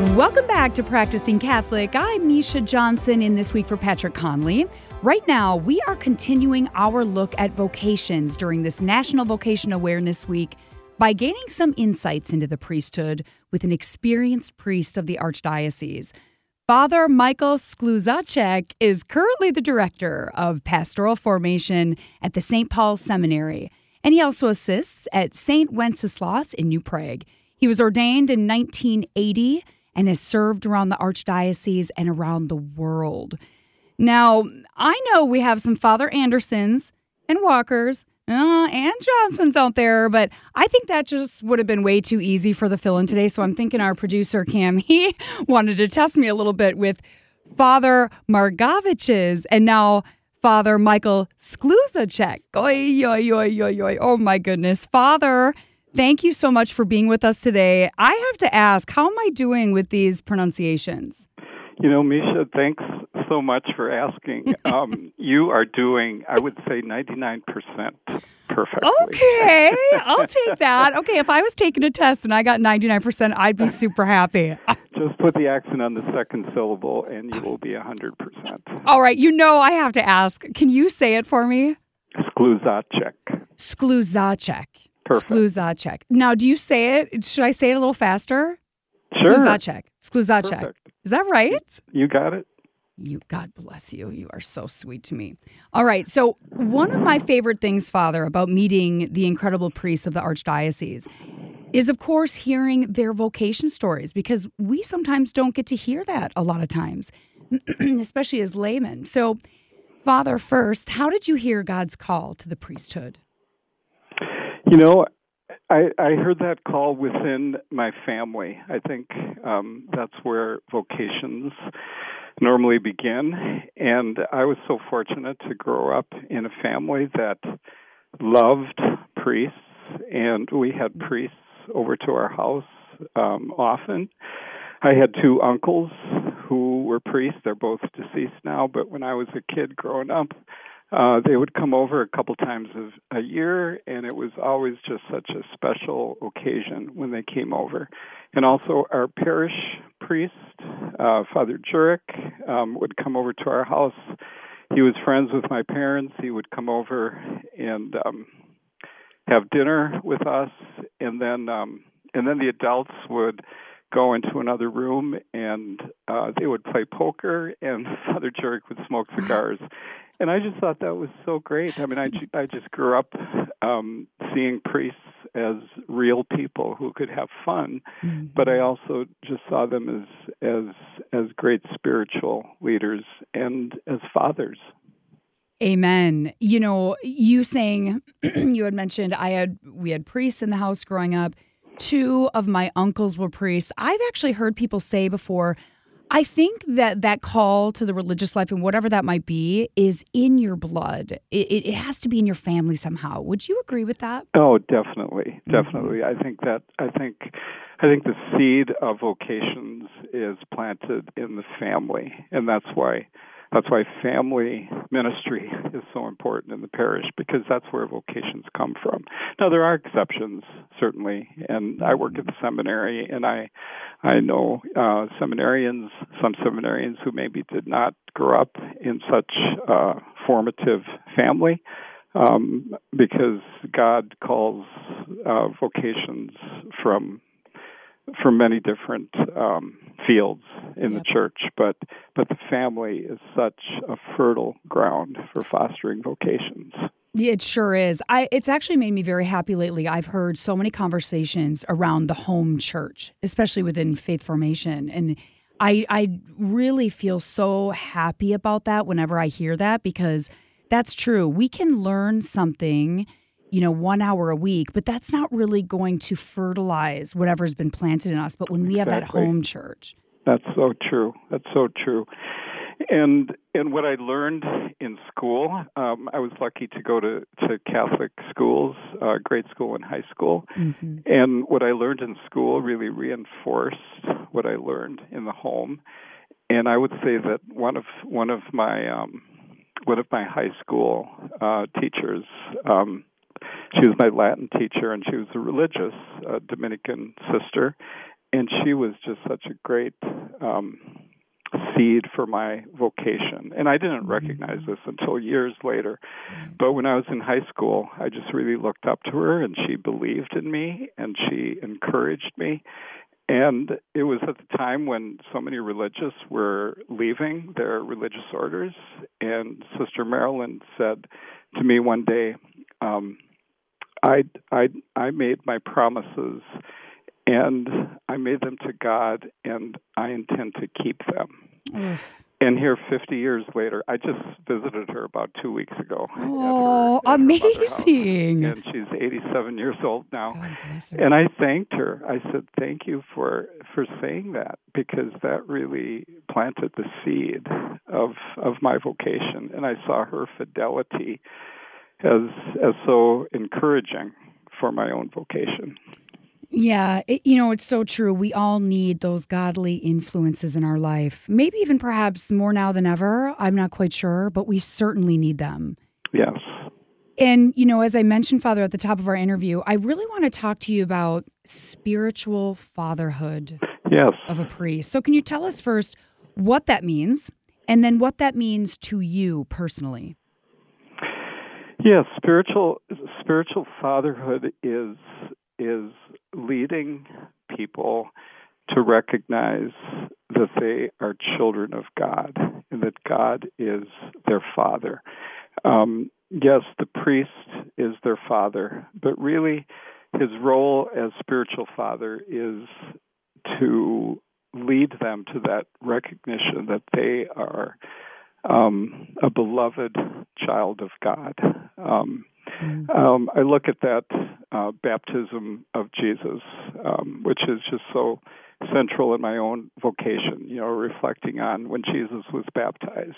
Welcome back to Practicing Catholic. I'm Misha Johnson in this week for Patrick Conley. Right now, we are continuing our look at vocations during this National Vocation Awareness Week by gaining some insights into the priesthood with an experienced priest of the Archdiocese. Father Michael Skluzacek is currently the director of pastoral formation at the St. Paul Seminary, and he also assists at St. Wenceslas in New Prague. He was ordained in 1980 and has served around the Archdiocese and around the world. Now, I know we have some Father Andersons and Walkers uh, and Johnsons out there, but I think that just would have been way too easy for the fill in today. So I'm thinking our producer, Cam, he wanted to test me a little bit with Father Margovich's and now Father Michael Skluzacek. Oy, oy, oy, oy, oy. Oh my goodness. Father, thank you so much for being with us today. I have to ask, how am I doing with these pronunciations? You know, Misha, thanks so much for asking. Um, you are doing, I would say, 99% perfectly. Okay, I'll take that. Okay, if I was taking a test and I got 99%, I'd be super happy. Just put the accent on the second syllable and you will be 100%. All right, you know I have to ask. Can you say it for me? Skluzacek. Skluzacek. Perfect. Skluzacek. Now, do you say it? Should I say it a little faster? Sure. Skluzacek. Skluzacek. Perfect. Is that right? You got it. You, God bless you. You are so sweet to me. All right. So, one of my favorite things, Father, about meeting the incredible priests of the Archdiocese is, of course, hearing their vocation stories because we sometimes don't get to hear that a lot of times, especially as laymen. So, Father, first, how did you hear God's call to the priesthood? You know, I, I heard that call within my family. I think um, that's where vocations normally begin. And I was so fortunate to grow up in a family that loved priests, and we had priests over to our house um, often. I had two uncles who were priests. They're both deceased now, but when I was a kid growing up, uh, they would come over a couple times a, a year, and it was always just such a special occasion when they came over. And also, our parish priest, uh, Father Jurek, um, would come over to our house. He was friends with my parents. He would come over and um, have dinner with us, and then um, and then the adults would go into another room and uh, they would play poker, and Father Jurek would smoke cigars and I just thought that was so great. I mean, I, I just grew up um, seeing priests as real people who could have fun, mm-hmm. but I also just saw them as as as great spiritual leaders and as fathers. Amen. You know, you saying you had mentioned I had we had priests in the house growing up. Two of my uncles were priests. I've actually heard people say before, I think that that call to the religious life and whatever that might be is in your blood. It, it has to be in your family somehow. Would you agree with that? Oh, definitely, mm-hmm. definitely. Mm-hmm. I think that I think I think the seed of vocations is planted in the family, and that's why that's why family ministry is so important in the parish because that's where vocations come from. Now there are exceptions certainly, and I work at the seminary, and I I know uh, seminarians, some seminarians who maybe did not grow up in such uh, formative family. Um, because God calls uh, vocations from from many different um, fields in yep. the church, but but the family is such a fertile ground for fostering vocations. It sure is. I it's actually made me very happy lately. I've heard so many conversations around the home church, especially within faith formation and I I really feel so happy about that whenever I hear that because that's true. We can learn something you know, one hour a week, but that's not really going to fertilize whatever's been planted in us. But when we have that home church, that's so true. That's so true. And and what I learned in school, um, I was lucky to go to to Catholic schools, uh, grade school and high school, mm-hmm. and what I learned in school really reinforced what I learned in the home. And I would say that one of one of my um, one of my high school uh, teachers um, she was my Latin teacher, and she was a religious uh, Dominican sister. and she was just such a great um, seed for my vocation. And I didn't mm-hmm. recognize this until years later. But when I was in high school, I just really looked up to her and she believed in me and she encouraged me. And it was at the time when so many religious were leaving their religious orders. And Sister Marilyn said to me one day, um, I, I, I made my promises and I made them to God, and I intend to keep them. Oof. And here, 50 years later, I just visited her about two weeks ago. Oh, her, amazing! and she's 87 years old now. And I thanked her. I said, "Thank you for for saying that because that really planted the seed of of my vocation." And I saw her fidelity as as so encouraging for my own vocation. Yeah, it, you know, it's so true. We all need those godly influences in our life. Maybe even perhaps more now than ever. I'm not quite sure, but we certainly need them. Yes. And, you know, as I mentioned, Father, at the top of our interview, I really want to talk to you about spiritual fatherhood yes. of a priest. So, can you tell us first what that means and then what that means to you personally? Yes, spiritual spiritual fatherhood is is leading people to recognize that they are children of God and that God is their father. Um, yes, the priest is their father, but really his role as spiritual father is to lead them to that recognition that they are um, a beloved child of God. Um, Mm-hmm. Um, I look at that uh, baptism of Jesus, um, which is just so central in my own vocation, you know, reflecting on when Jesus was baptized.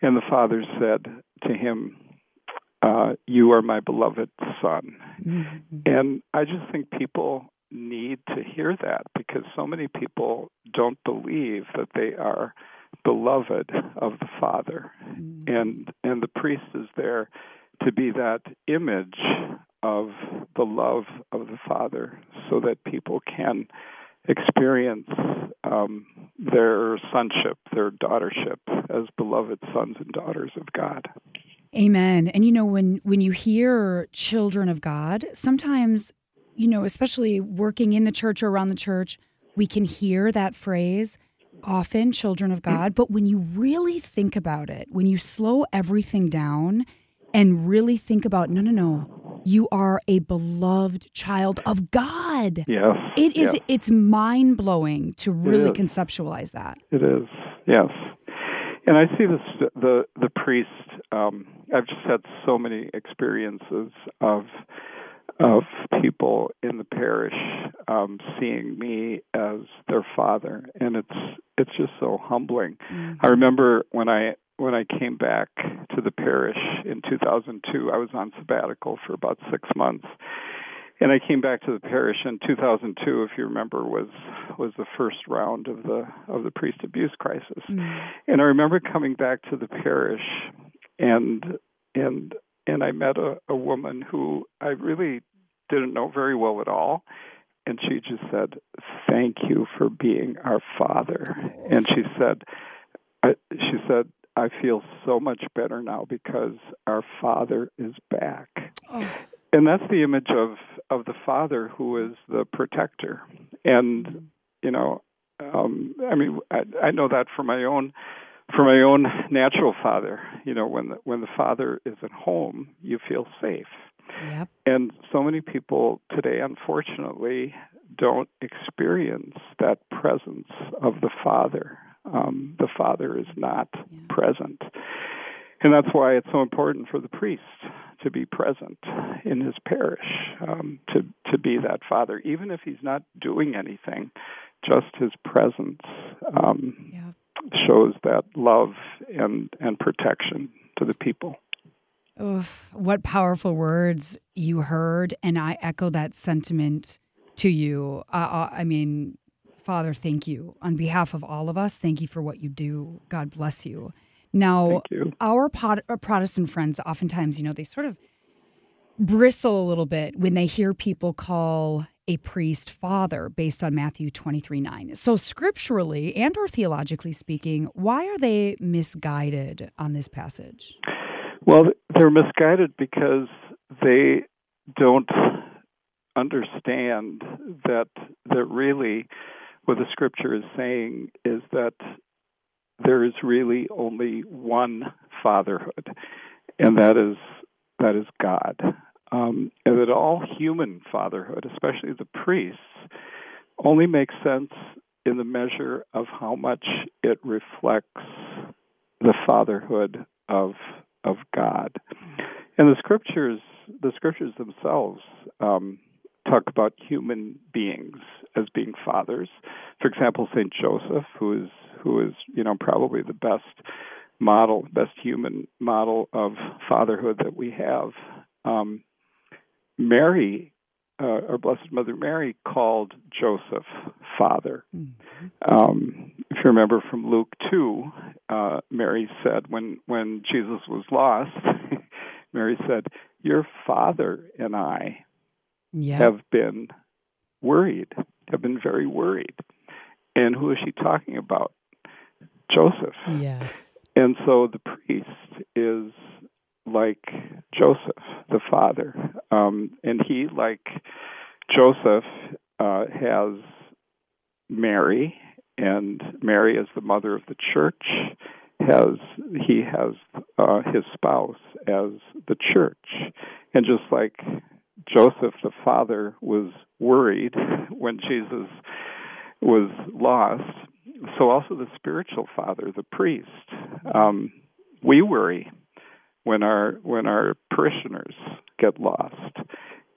And the Father said to him, uh, You are my beloved Son. Mm-hmm. And I just think people need to hear that because so many people don't believe that they are beloved of the Father. Mm-hmm. And and the priest is there to be that image of the love of the Father so that people can experience um, their sonship, their daughtership as beloved sons and daughters of God. Amen. And you know when when you hear children of God, sometimes you know, especially working in the church or around the church, we can hear that phrase often children of God, but when you really think about it, when you slow everything down and really think about no, no, no. You are a beloved child of God. Yes. It is yes. it's mind blowing to really conceptualize that. It is. Yes. And I see this the the priest um, I've just had so many experiences of of people in the parish um, seeing me as their father, and it's it's just so humbling. Mm-hmm. I remember when I when I came back to the parish in 2002, I was on sabbatical for about six months, and I came back to the parish in 2002. If you remember, was was the first round of the of the priest abuse crisis, mm. and I remember coming back to the parish, and and and I met a, a woman who I really didn't know very well at all. And she just said, Thank you for being our father. And she said, I, she said, I feel so much better now because our Father is back. Oh. And that's the image of of the Father who is the protector. And you know, um, I mean, I, I know that for my own for my own natural father. You know, when the, when the father is at home, you feel safe. Yep. And so many people today, unfortunately, don't experience that presence of the Father um, the Father is not yeah. present. And that's why it's so important for the priest to be present in his parish, um, to to be that father, even if he's not doing anything. Just his presence um, yeah. Shows that love and and protection to the people. Oof, what powerful words you heard, and I echo that sentiment to you. Uh, I mean, Father, thank you. On behalf of all of us, thank you for what you do. God bless you. Now, you. our, our uh, Protestant friends, oftentimes, you know, they sort of bristle a little bit when they hear people call a priest father based on Matthew 23 9. So, scripturally and or theologically speaking, why are they misguided on this passage? Well, they're misguided because they don't understand that that really what the scripture is saying is that there is really only one fatherhood, and that is that is God. Um, and that all human fatherhood, especially the priests, only makes sense in the measure of how much it reflects the fatherhood of of God. And the scriptures, the scriptures themselves, um, talk about human beings as being fathers. For example, Saint Joseph, who is who is you know probably the best model, best human model of fatherhood that we have. Um, Mary, uh, our Blessed Mother Mary, called Joseph father. Mm-hmm. Um, if you remember from Luke two, uh, Mary said when when Jesus was lost, Mary said, "Your father and I yeah. have been worried, have been very worried." And who is she talking about? Joseph. Yes. And so the priest is like Joseph, the father. Um, and he, like Joseph, uh, has Mary, and Mary, as the mother of the church, has he has uh, his spouse as the church, and just like Joseph, the father, was worried when Jesus was lost, so also the spiritual father, the priest. Um, we worry when our when our parishioners get lost,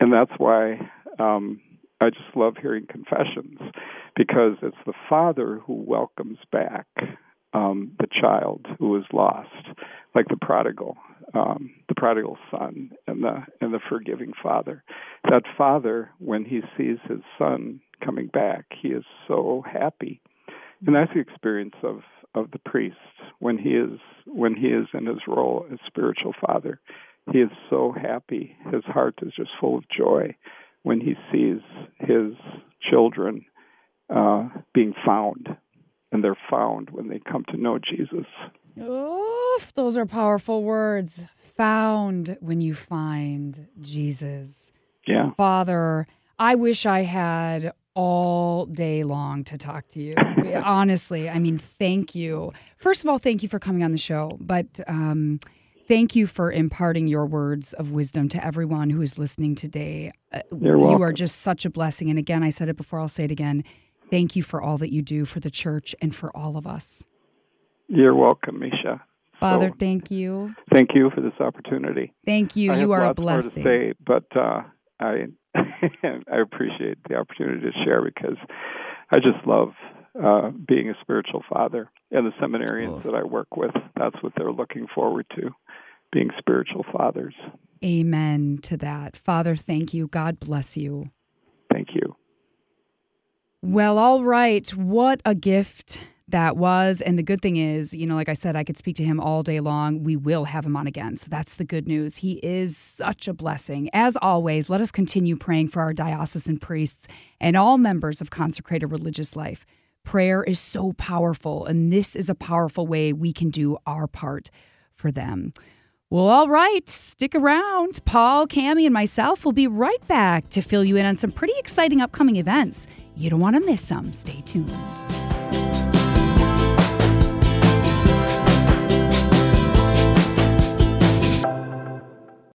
and that's why um, I just love hearing confessions because it's the father who welcomes back um, the child who was lost, like the prodigal, um, the prodigal son, and the and the forgiving father. That father, when he sees his son coming back, he is so happy, and that's the experience of of the priest when he is when he is in his role as spiritual father. He is so happy. His heart is just full of joy when he sees his children uh, being found, and they're found when they come to know Jesus. Oof, those are powerful words. Found when you find Jesus. Yeah. Father, I wish I had all day long to talk to you. Honestly, I mean, thank you. First of all, thank you for coming on the show, but um, thank you for imparting your words of wisdom to everyone who is listening today. Uh, You're welcome. You are just such a blessing. And again, I said it before, I'll say it again. Thank you for all that you do for the church and for all of us. You're welcome, Misha. Father, so, thank you. Thank you for this opportunity. Thank you. I you are a blessing. More to say, but uh, I I appreciate the opportunity to share because I just love uh, being a spiritual father. And the seminarians that I work with, that's what they're looking forward to, being spiritual fathers. Amen to that. Father, thank you. God bless you. Thank you. Well, all right. What a gift that was. And the good thing is, you know, like I said, I could speak to him all day long. We will have him on again. So that's the good news. He is such a blessing. As always, let us continue praying for our diocesan priests and all members of consecrated religious life. Prayer is so powerful, and this is a powerful way we can do our part for them. Well, all right, stick around. Paul, Cami, and myself will be right back to fill you in on some pretty exciting upcoming events. You don't want to miss them. Stay tuned.